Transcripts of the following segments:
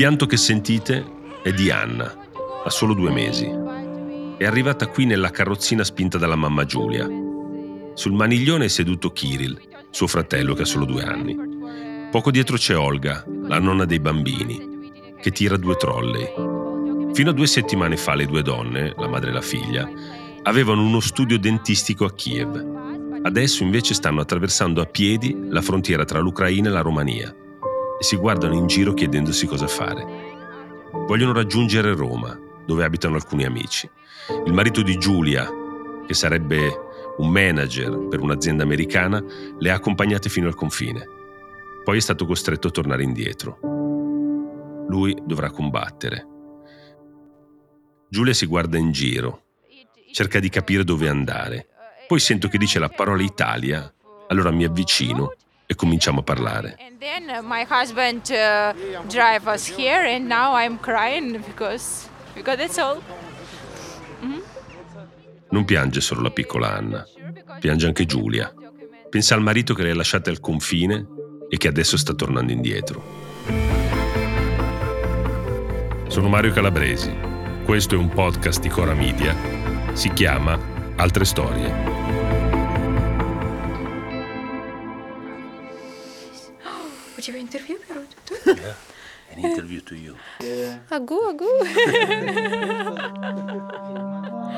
Pianto che sentite è di Anna, ha solo due mesi. È arrivata qui nella carrozzina spinta dalla mamma Giulia. Sul maniglione è seduto Kirill, suo fratello che ha solo due anni. Poco dietro c'è Olga, la nonna dei bambini, che tira due trolley. Fino a due settimane fa le due donne, la madre e la figlia, avevano uno studio dentistico a Kiev. Adesso invece stanno attraversando a piedi la frontiera tra l'Ucraina e la Romania e si guardano in giro chiedendosi cosa fare. Vogliono raggiungere Roma, dove abitano alcuni amici. Il marito di Giulia, che sarebbe un manager per un'azienda americana, le ha accompagnate fino al confine. Poi è stato costretto a tornare indietro. Lui dovrà combattere. Giulia si guarda in giro, cerca di capire dove andare. Poi sento che dice la parola Italia, allora mi avvicino e cominciamo a parlare. Uh, my husband uh, drive us here, and now I'm crying because because all. Non piange solo la piccola Anna, piange anche Giulia. Pensa al marito che le ha lasciate al confine e che adesso sta tornando indietro. Sono Mario Calabresi. Questo è un podcast di Cora Media. Si chiama Altre storie. yeah, an interview to you. Eh. Agu, agu.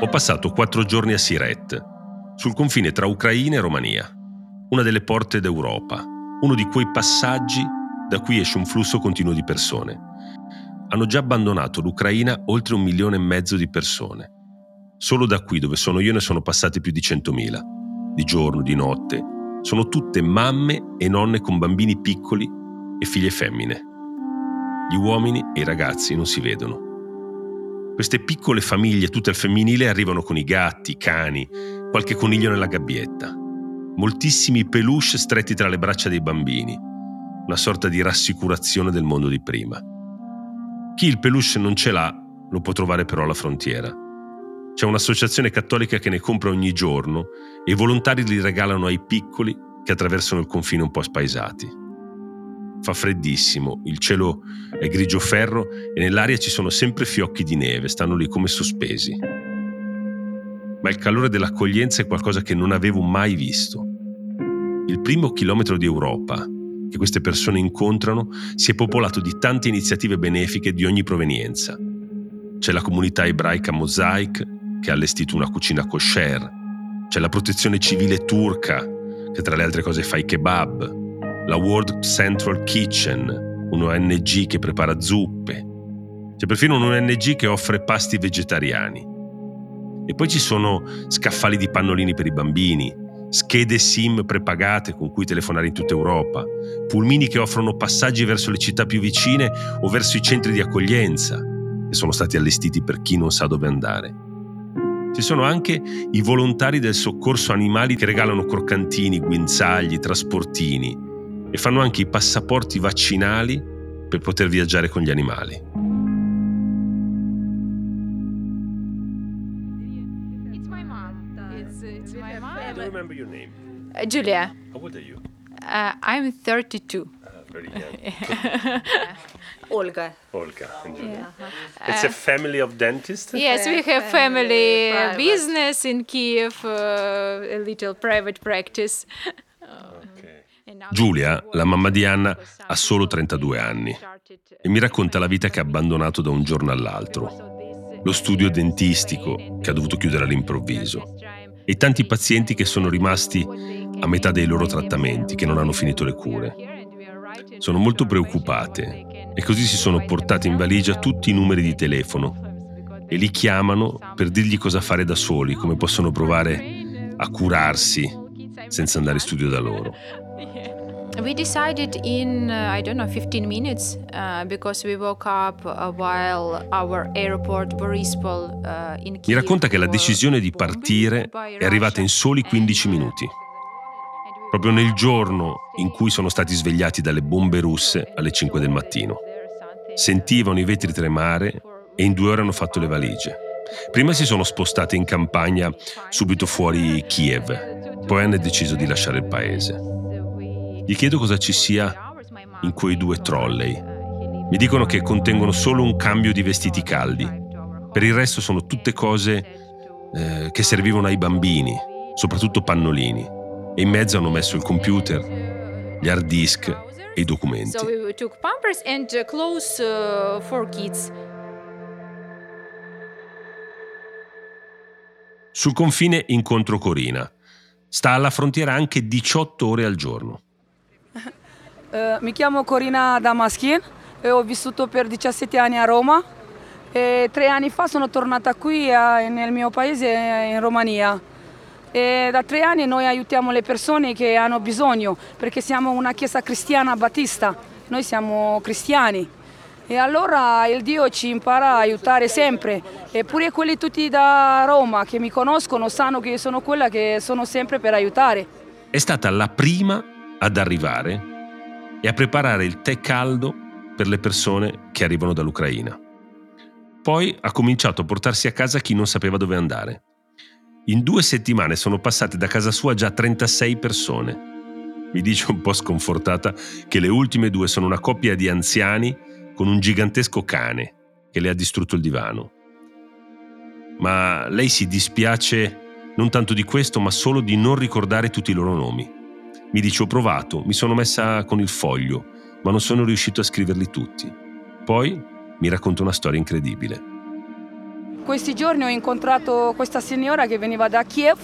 Ho passato quattro giorni a Siret, sul confine tra Ucraina e Romania, una delle porte d'Europa, uno di quei passaggi da cui esce un flusso continuo di persone. Hanno già abbandonato l'Ucraina oltre un milione e mezzo di persone. Solo da qui dove sono io ne sono passate più di 100.000, di giorno, di notte. Sono tutte mamme e nonne con bambini piccoli e figlie femmine. Gli uomini e i ragazzi non si vedono. Queste piccole famiglie, tutte al femminile, arrivano con i gatti, i cani, qualche coniglio nella gabbietta. Moltissimi peluche stretti tra le braccia dei bambini. Una sorta di rassicurazione del mondo di prima. Chi il peluche non ce l'ha, lo può trovare però alla frontiera. C'è un'associazione cattolica che ne compra ogni giorno e i volontari li regalano ai piccoli che attraversano il confine un po' spaesati. Fa freddissimo, il cielo è grigio ferro e nell'aria ci sono sempre fiocchi di neve, stanno lì come sospesi. Ma il calore dell'accoglienza è qualcosa che non avevo mai visto. Il primo chilometro di Europa che queste persone incontrano si è popolato di tante iniziative benefiche di ogni provenienza. C'è la comunità ebraica Mosaic che ha allestito una cucina kosher, c'è la protezione civile turca che tra le altre cose fa i kebab, la World Central Kitchen, un ONG che prepara zuppe. C'è perfino un ONG che offre pasti vegetariani. E poi ci sono scaffali di pannolini per i bambini, schede SIM prepagate con cui telefonare in tutta Europa, pulmini che offrono passaggi verso le città più vicine o verso i centri di accoglienza, che sono stati allestiti per chi non sa dove andare. Ci sono anche i volontari del soccorso animali che regalano croccantini, guinzagli, trasportini e fanno anche i passaporti vaccinali per poter viaggiare con gli animali. Uh, Giulia. How old are you? Uh, I'm 32. Ah, very young. Olga. Olga and Julia. Yeah. It's a uh, family of dentists? Yes, we have family, family uh, business in Kiev, uh, a little private practice. Giulia, la mamma di Anna, ha solo 32 anni e mi racconta la vita che ha abbandonato da un giorno all'altro. Lo studio dentistico che ha dovuto chiudere all'improvviso. e i tanti pazienti che sono rimasti a metà dei loro trattamenti, che non hanno finito le cure. Sono molto preoccupate e così si sono portate in valigia tutti i numeri di telefono e li chiamano per dirgli cosa fare da soli, come possono provare a curarsi senza andare in studio da loro. We decided in, uh, I don't know, 15 minutes uh, because we woke up uh, while our airport Borispol uh, in Kiev Mi racconta che la decisione di partire è arrivata in soli 15 Russia minuti, uh, proprio nel giorno in cui sono stati svegliati dalle bombe russe alle 5 del mattino. Sentivano i vetri tremare e in due ore hanno fatto le valigie. Prima si sono spostate in campagna subito fuori Kiev, poi hanno deciso di lasciare il paese. Gli chiedo cosa ci sia in quei due trolley. Mi dicono che contengono solo un cambio di vestiti caldi. Per il resto sono tutte cose eh, che servivano ai bambini, soprattutto pannolini. E in mezzo hanno messo il computer, gli hard disk e i documenti. So we took pampers and uh, clothes uh, for kids. Sul confine incontro Corina. Sta alla frontiera anche 18 ore al giorno. Eh, mi chiamo Corina Damaschin e ho vissuto per 17 anni a Roma e tre anni fa sono tornata qui eh, nel mio paese in Romania. E da tre anni noi aiutiamo le persone che hanno bisogno perché siamo una chiesa cristiana battista, noi siamo cristiani. E allora il Dio ci impara a aiutare sempre. Eppure quelli tutti da Roma che mi conoscono sanno che sono quella che sono sempre per aiutare. È stata la prima ad arrivare e a preparare il tè caldo per le persone che arrivano dall'Ucraina. Poi ha cominciato a portarsi a casa chi non sapeva dove andare. In due settimane sono passate da casa sua già 36 persone. Mi dice un po' sconfortata che le ultime due sono una coppia di anziani con un gigantesco cane che le ha distrutto il divano. Ma lei si dispiace non tanto di questo, ma solo di non ricordare tutti i loro nomi. Mi dice ho provato, mi sono messa con il foglio, ma non sono riuscito a scriverli tutti. Poi mi racconta una storia incredibile. Questi giorni ho incontrato questa signora che veniva da Kiev,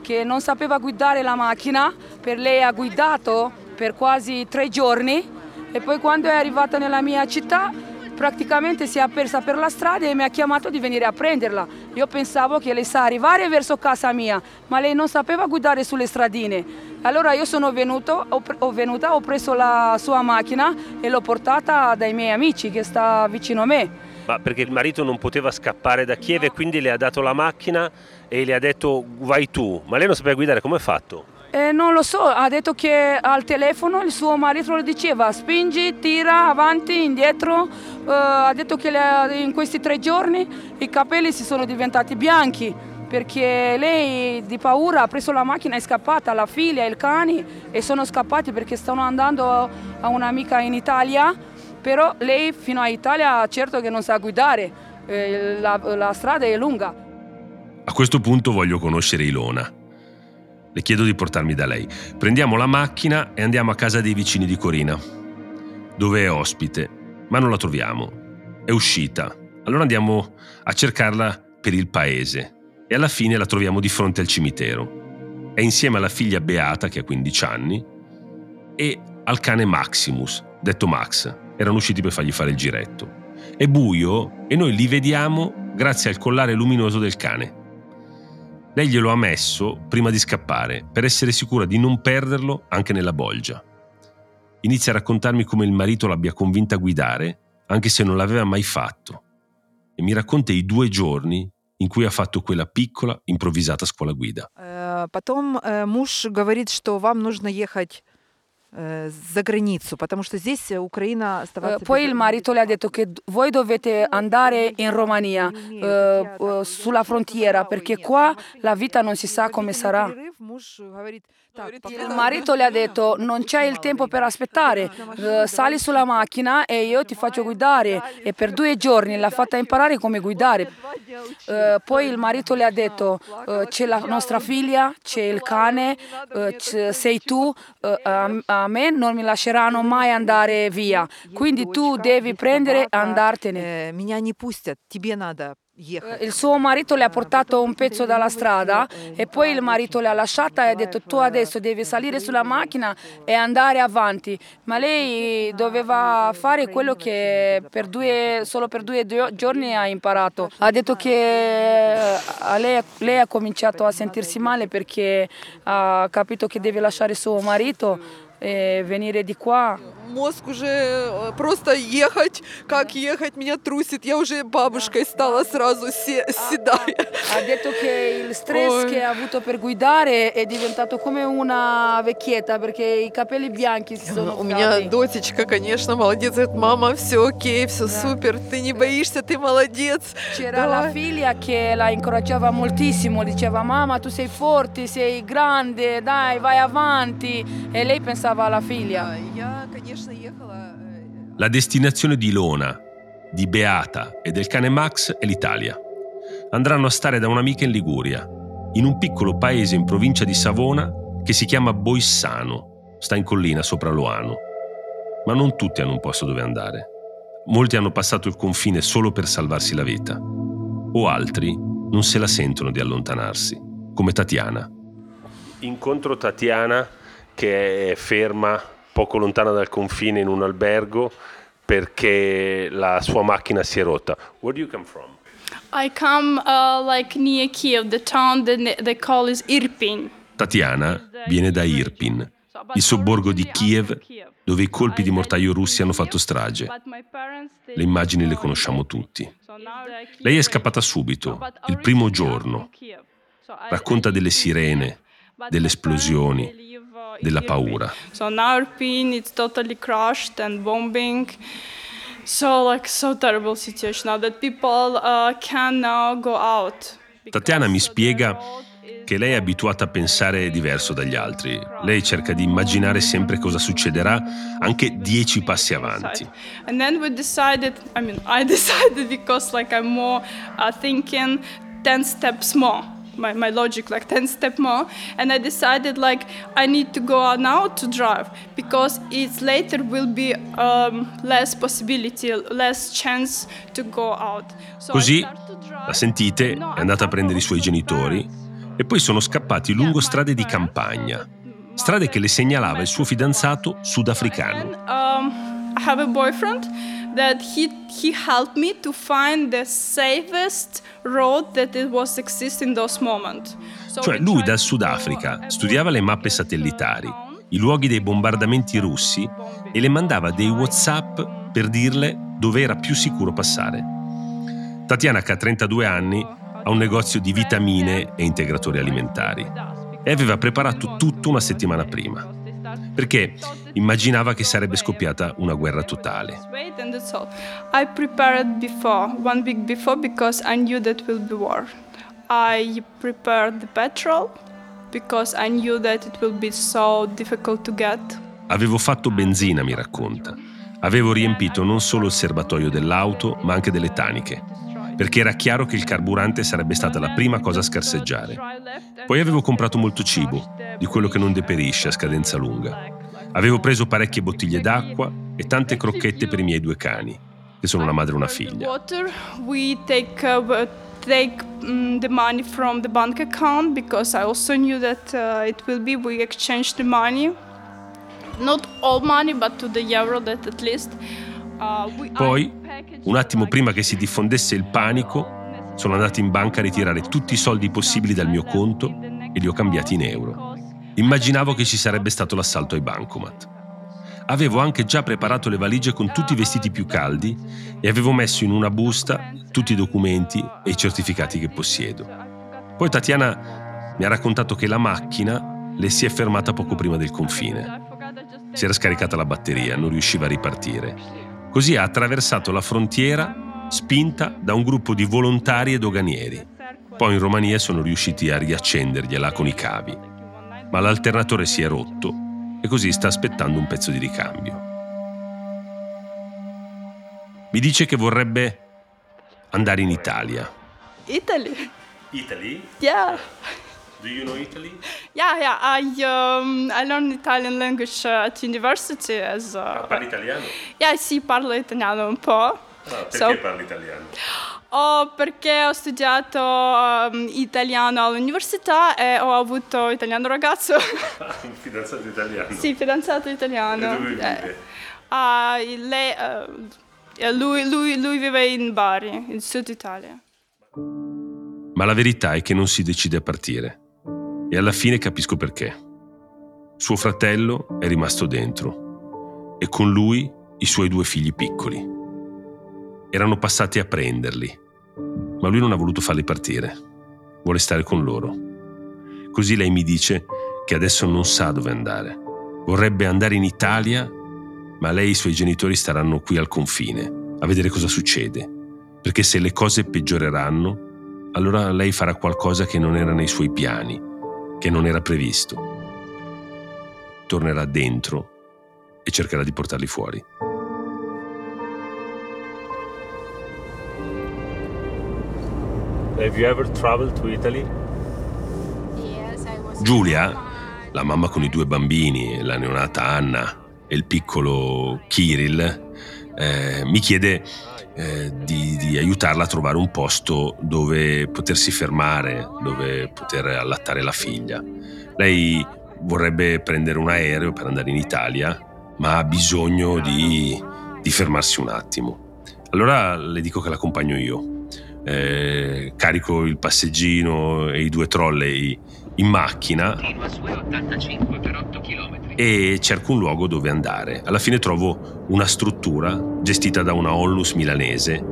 che non sapeva guidare la macchina, per lei ha guidato per quasi tre giorni e poi quando è arrivata nella mia città praticamente si è persa per la strada e mi ha chiamato di venire a prenderla. Io pensavo che lei sa arrivare verso casa mia, ma lei non sapeva guidare sulle stradine. Allora io sono venuto, ho, venuta, ho preso la sua macchina e l'ho portata dai miei amici che sta vicino a me. Ma perché il marito non poteva scappare da Kiev e quindi le ha dato la macchina e le ha detto vai tu, ma lei non sapeva guidare, come ha fatto? Eh, non lo so, ha detto che al telefono il suo marito lo diceva spingi, tira, avanti, indietro. Eh, ha detto che le, in questi tre giorni i capelli si sono diventati bianchi perché lei di paura ha preso la macchina e è scappata, la figlia e il cane e sono scappati perché stanno andando a un'amica in Italia, però lei fino a Italia certo che non sa guidare, eh, la, la strada è lunga. A questo punto voglio conoscere Ilona. Le chiedo di portarmi da lei. Prendiamo la macchina e andiamo a casa dei vicini di Corina, dove è ospite, ma non la troviamo. È uscita. Allora andiamo a cercarla per il paese e alla fine la troviamo di fronte al cimitero. È insieme alla figlia Beata, che ha 15 anni, e al cane Maximus, detto Max. Erano usciti per fargli fare il giretto. È buio e noi li vediamo grazie al collare luminoso del cane. Lei glielo ha messo prima di scappare, per essere sicura di non perderlo anche nella bolgia. Inizia a raccontarmi come il marito l'abbia convinta a guidare, anche se non l'aveva mai fatto, e mi racconta i due giorni in cui ha fatto quella piccola, improvvisata scuola guida. Потом муж говорит, что вам нужно ехать за границу, потому что здесь Украина оставаться... Poi il marito le ha detto che voi dovete andare in Romania, eh, sulla frontiera, perché qua la vita non si sa come sarà. Il marito le ha detto non c'è il tempo per aspettare, eh, sali sulla macchina e io ti faccio guidare e per due giorni l'ha fatta imparare come guidare. Eh, poi il marito le ha detto eh, c'è la nostra figlia, c'è il cane, eh, sei tu, eh, a, a, me non mi lasceranno mai andare via, quindi tu devi prendere e andartene. Меня не pustят, тебе надо il suo marito le ha portato un pezzo dalla strada e poi il marito le ha lasciata e ha detto tu adesso devi salire sulla macchina e andare avanti. Ma lei doveva fare quello che per due, solo per due giorni ha imparato. Ha detto che lei, lei ha cominciato a sentirsi male perché ha capito che deve lasciare suo marito e venire di qua. Мозг уже просто ехать, как ехать, меня трусит. Я уже бабушкой стала сразу седая. Ha detto che il stress Oi. che ha avuto per guidare è diventato come una vecchietta perché i capelli bianchi si sono У меня дочечка, конечно, молодец. Говорит, мама, все окей, все да. супер, ты не боишься, ты молодец. C'era Давай. la figlia che la incoraggiava moltissimo, diceva mamma tu sei forte, sei grande, dai vai avanti. E lei pensava pensava alla figlia. La destinazione di Lona, di Beata e del cane Max è l'Italia. Andranno a stare da un'amica in Liguria, in un piccolo paese in provincia di Savona che si chiama Boissano, sta in collina sopra Loano. Ma non tutti hanno un posto dove andare. Molti hanno passato il confine solo per salvarsi la vita, o altri non se la sentono di allontanarsi, come Tatiana. Incontro Tatiana che è ferma poco lontana dal confine in un albergo perché la sua macchina si è rotta. Where do you come from? I come uh, like near Kiev, the town that they call is Irpin. Tatiana viene da Irpin, il sobborgo di Kiev dove i colpi di mortaio russi hanno fatto strage. Le immagini le conosciamo tutti. Lei è scappata subito, il primo giorno. Racconta delle sirene, delle esplosioni, della paura. So now Irpin is totally crushed and bombing. So like so terrible situation now that people uh, can now go out. Tatiana mi spiega che lei è abituata a pensare diverso dagli altri. Lei cerca di immaginare sempre cosa succederà anche dieci passi avanti. And then we decided, I mean, I decided because like I'm more uh, thinking 10 steps more. My, my logic like 10 step more. And i decided like i need to go out now to drive because it's later will be um, less possibility less chance to go out. So così la sentite è andata a prendere i suoi genitori e poi sono scappati lungo strade di campagna, strade che le segnalava il suo fidanzato sudafricano. I have a boyfriend that he he helped me to find the safest road that it was exist in those moment. So cioè lui dal Sudafrica studiava le mappe satellitari, i luoghi dei bombardamenti russi e le mandava dei WhatsApp per dirle dove era più sicuro passare. Tatiana, che ha 32 anni, a un negozio di vitamine e integratori alimentari e aveva preparato tutto una settimana prima, perché immaginava che sarebbe scoppiata una guerra totale. I prepared the petrol because I knew that it will be so difficult to get. Avevo fatto benzina, mi racconta. Avevo riempito non solo il serbatoio dell'auto, ma anche delle taniche perché era chiaro che il carburante sarebbe stata la prima cosa a scarseggiare. Poi avevo comprato molto cibo, di quello che non deperisce a scadenza lunga. Avevo preso parecchie bottiglie d'acqua e tante crocchette per i miei due cani, che sono una madre e una figlia. Take uh, um, the money from the bank account because I also knew that uh, it will be we exchange the money not all money but to the euro that at least uh, poi un attimo prima che si diffondesse il panico, sono andato in banca a ritirare tutti i soldi possibili dal mio conto e li ho cambiati in euro. Immaginavo che ci sarebbe stato l'assalto ai bancomat. Avevo anche già preparato le valigie con tutti i vestiti più caldi e avevo messo in una busta tutti i documenti e i certificati che possiedo. Poi Tatiana mi ha raccontato che la macchina le si è fermata poco prima del confine. Si era scaricata la batteria, non riusciva a ripartire Così ha attraversato la frontiera spinta da un gruppo di volontari e doganieri. Poi in Romania sono riusciti a riaccendergliela con i cavi. Ma l'alternatore si è rotto e così sta aspettando un pezzo di ricambio. Mi dice che vorrebbe andare in Italia. Italy? Italy? Yeah. Do you know Italy? Yeah, yeah. I um, I learned Italian language uh, at university as. Uh, ah, parli italiano? Yeah, sì, parlo italiano un po'. Ah, perché so, parli italiano? Oh, perché ho studiato um, italiano all'università e ho avuto italiano ragazzo. Ah, un fidanzato italiano? Sì, fidanzato italiano. E dove vive? Eh, uh, lei, uh, lui, lui, lui vive in Bari, in Sud Italia. Ma la verità è che non si decide a partire e alla fine capisco perché. Suo fratello è rimasto dentro e con lui i suoi due figli piccoli. Erano passati a prenderli, ma lui non ha voluto farli partire. Vuole stare con loro. Così lei mi dice che adesso non sa dove andare. Vorrebbe andare in Italia, ma lei e i suoi genitori staranno qui al confine a vedere cosa succede, perché se le cose peggioreranno, allora lei farà qualcosa che non era nei suoi piani che non era previsto. Tornerà dentro e cercherà di portarli fuori. Giulia, la mamma con i due bambini, la neonata Anna e il piccolo Kirill, eh, mi chiede eh, di, di aiutarla a trovare un posto dove potersi fermare, dove poter allattare la figlia. Lei vorrebbe prendere un aereo per andare in Italia, ma ha bisogno di, di fermarsi un attimo. Allora le dico che l'accompagno io. Eh, carico il passeggino e i due trolley in macchina e cerco un luogo dove andare. Alla fine trovo una struttura gestita da una onlus milanese,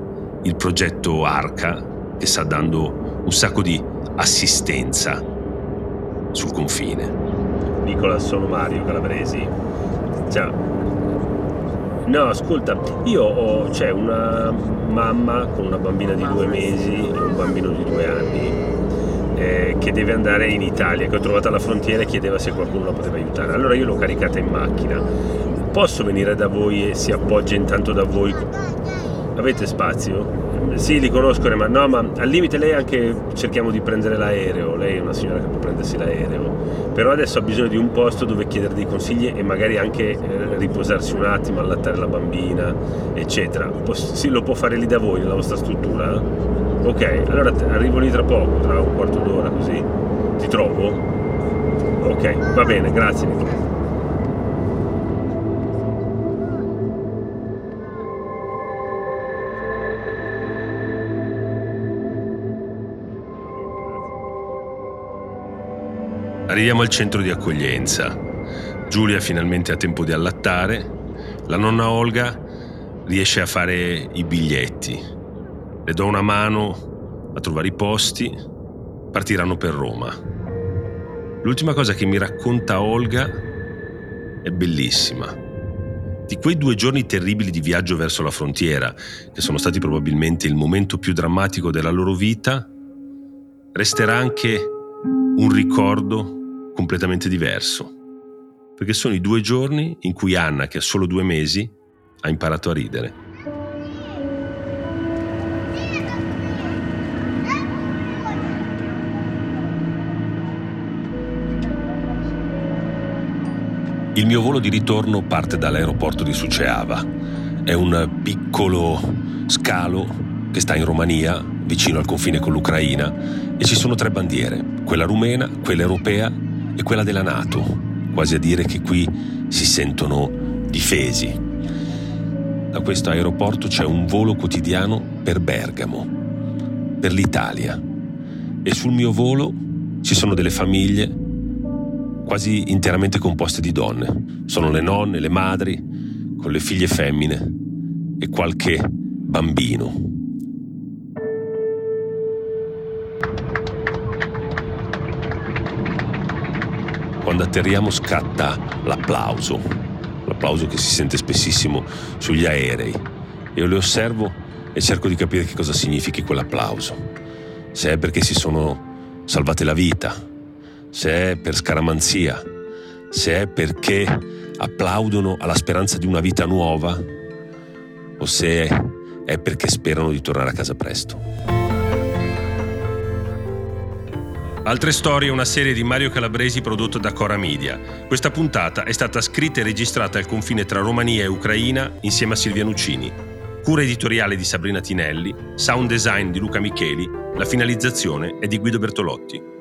il progetto Arca, che sta dando un sacco di assistenza sul confine. Nicola, sono Mario Calabresi. Ciao. No, ascolta, io ho, c'è una mamma con una bambina di due mesi e un bambino di due anni eh, che deve andare in Italia, che ho trovato alla frontiera e chiedeva se qualcuno la poteva aiutare. Allora io l'ho caricata in macchina. Posso venire da voi e si appoggia intanto da voi? Avete spazio? Sì, li conosco, ma no, ma al limite lei anche cerchiamo di prendere l'aereo. Lei è una signora che può prendersi l'aereo. Però adesso ha bisogno di un posto dove chiedere dei consigli e magari anche eh, riposarsi un attimo, allattare la bambina, eccetera. Poss- sì, lo può fare lì da voi, nella vostra struttura? Ok, allora arrivo lì tra poco, tra un quarto d'ora così. Ti trovo? Ok, va bene, grazie Nicola. Arriviamo al centro di accoglienza. Giulia finalmente ha tempo di allattare. La nonna Olga riesce a fare i biglietti. Le do una mano a trovare i posti. Partiranno per Roma. L'ultima cosa che mi racconta Olga è bellissima. Di quei due giorni terribili di viaggio verso la frontiera, che sono stati probabilmente il momento più drammatico della loro vita, resterà anche un ricordo completamente diverso, perché sono i due giorni in cui Anna, che ha solo due mesi, ha imparato a ridere. Il mio volo di ritorno parte dall'aeroporto di Suceava. È un piccolo scalo che sta in Romania, vicino al confine con l'Ucraina, e ci sono tre bandiere, quella rumena, quella europea e quella della Nato, quasi a dire che qui si sentono difesi. Da questo aeroporto c'è un volo quotidiano per Bergamo, per l'Italia, e sul mio volo ci sono delle famiglie quasi interamente composte di donne. Sono le nonne, le madri, con le figlie femmine e qualche bambino. Quando atterriamo scatta l'applauso, l'applauso che si sente spessissimo sugli aerei. Io le osservo e cerco di capire che cosa significhi quell'applauso. Se è perché si sono salvate la vita, se è per scaramanzia, se è perché applaudono alla speranza di una vita nuova o se è perché sperano di tornare a casa presto. Altre storie è una serie di Mario Calabresi prodotto da Cora Media. Questa puntata è stata scritta e registrata al confine tra Romania e Ucraina insieme a Silvia Nuccini. Cura editoriale di Sabrina Tinelli, sound design di Luca Micheli, la finalizzazione è di Guido Bertolotti.